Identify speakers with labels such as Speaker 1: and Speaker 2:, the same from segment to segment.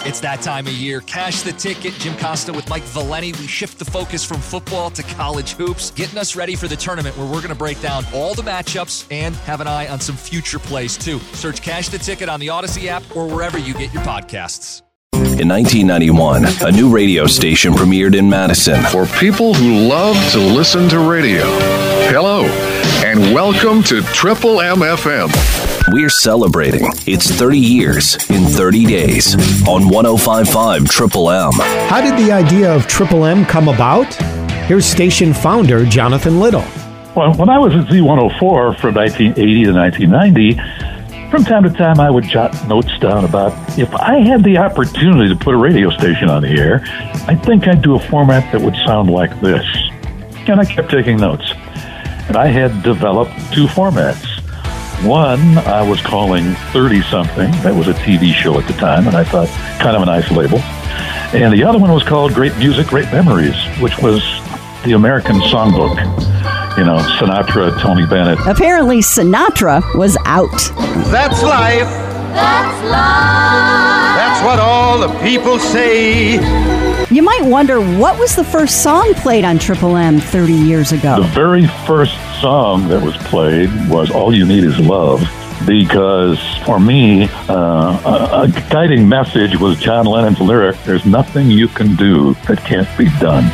Speaker 1: It's that time of year. Cash the ticket. Jim Costa with Mike Valenti. We shift the focus from football to college hoops, getting us ready for the tournament where we're going to break down all the matchups and have an eye on some future plays too. Search Cash the Ticket on the Odyssey app or wherever you get your podcasts.
Speaker 2: In 1991, a new radio station premiered in Madison.
Speaker 3: For people who love to listen to radio, hello, and welcome to Triple MFM.
Speaker 2: We're celebrating its 30 years in 30 days on 1055 Triple M.
Speaker 4: How did the idea of Triple M come about? Here's station founder Jonathan Little.
Speaker 5: Well, when I was at Z104 from 1980 to 1990, from time to time I would jot notes down about if I had the opportunity to put a radio station on the air, I think I'd do a format that would sound like this. And I kept taking notes. And I had developed two formats. One I was calling 30 something. That was a TV show at the time, and I thought kind of a nice label. And the other one was called Great Music, Great Memories, which was the American Songbook. You know, Sinatra, Tony Bennett.
Speaker 6: Apparently, Sinatra was out.
Speaker 7: That's life.
Speaker 8: That's life.
Speaker 7: That's what all the people say.
Speaker 6: You might wonder what was the first song played on Triple M 30 years ago?
Speaker 5: The very first song that was played was All You Need Is Love because for me, uh, a, a guiding message was John Lennon's lyric There's nothing you can do that can't be done.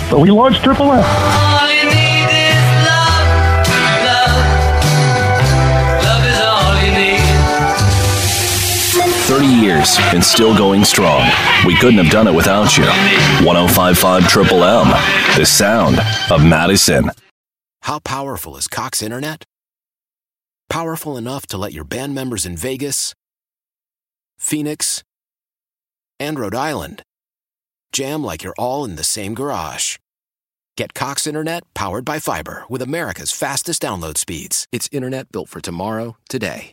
Speaker 5: so we launched Triple M.
Speaker 2: years and still going strong. We couldn't have done it without you. 1055 Triple M, the sound of Madison.
Speaker 9: How powerful is Cox Internet? Powerful enough to let your band members in Vegas, Phoenix, and Rhode Island jam like you're all in the same garage. Get Cox Internet powered by fiber with America's fastest download speeds. It's internet built for tomorrow, today.